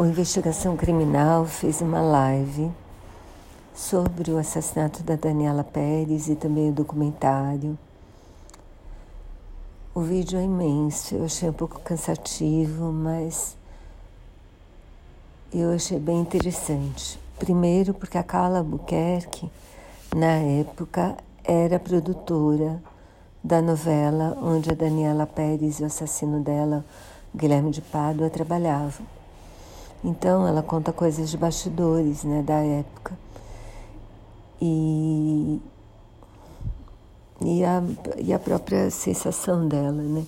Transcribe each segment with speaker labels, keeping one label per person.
Speaker 1: O Investigação Criminal fez uma live sobre o assassinato da Daniela Pérez e também o documentário. O vídeo é imenso, eu achei um pouco cansativo, mas eu achei bem interessante. Primeiro, porque a Carla Buquerque, na época, era produtora da novela onde a Daniela Pérez e o assassino dela, Guilherme de Pádua, trabalhavam. Então ela conta coisas de bastidores, né, da época. E, e, a, e a própria sensação dela, né,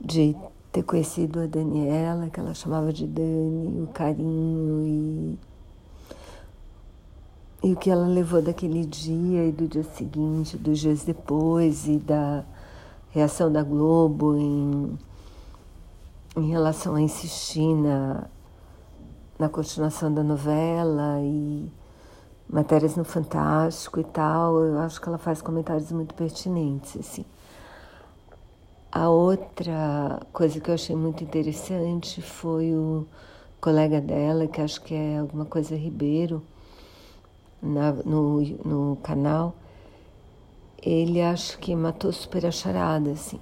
Speaker 1: de ter conhecido a Daniela, que ela chamava de Dani, o carinho e, e o que ela levou daquele dia e do dia seguinte, dos dias depois e da reação da Globo em, em relação a insistir na na continuação da novela e matérias no Fantástico e tal, eu acho que ela faz comentários muito pertinentes, assim. A outra coisa que eu achei muito interessante foi o colega dela, que acho que é alguma coisa Ribeiro, na, no, no canal, ele acho que matou super a charada, assim.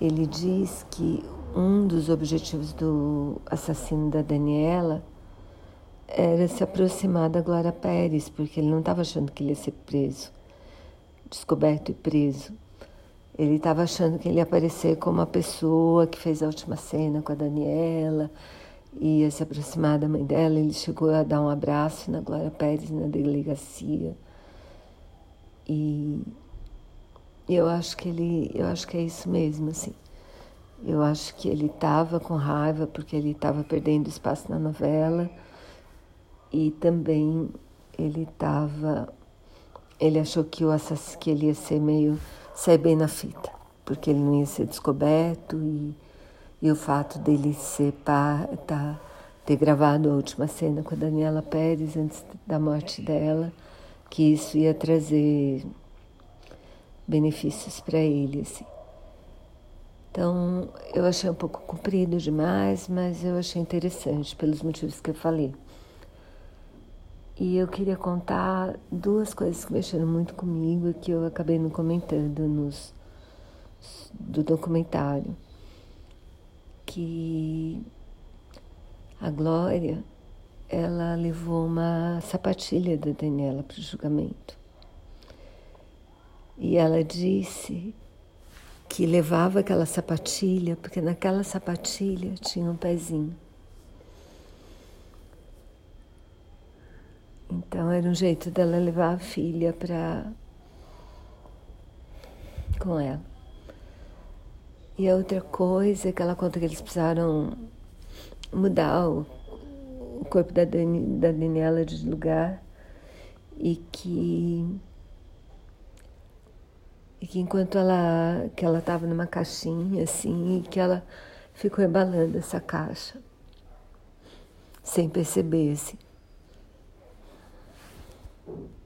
Speaker 1: Ele diz que um dos objetivos do assassino da Daniela era se aproximar da Glória Pérez, porque ele não estava achando que ele ia ser preso, descoberto e preso. Ele estava achando que ele ia aparecer como a pessoa que fez a última cena com a Daniela, ia se aproximar da mãe dela. Ele chegou a dar um abraço na Glória Pérez na delegacia. E eu acho que ele, eu acho que é isso mesmo, assim. Eu acho que ele estava com raiva porque ele estava perdendo espaço na novela e também ele estava. Ele achou que, o assass... que ele ia ser meio. sair bem na fita, porque ele não ia ser descoberto e, e o fato dele ser pá, tá, ter gravado a última cena com a Daniela Pérez antes da morte dela, que isso ia trazer benefícios para ele, assim. Então, eu achei um pouco comprido demais, mas eu achei interessante pelos motivos que eu falei. E eu queria contar duas coisas que mexeram muito comigo e que eu acabei não comentando nos, do documentário. Que a Glória, ela levou uma sapatilha da Daniela para o julgamento. E ela disse que levava aquela sapatilha, porque naquela sapatilha tinha um pezinho. Então era um jeito dela levar a filha para com ela. E a outra coisa é que ela conta que eles precisaram mudar o, corpo da Daniela de lugar e que e que enquanto ela que ela estava numa caixinha assim e que ela ficou embalando essa caixa sem perceber assim.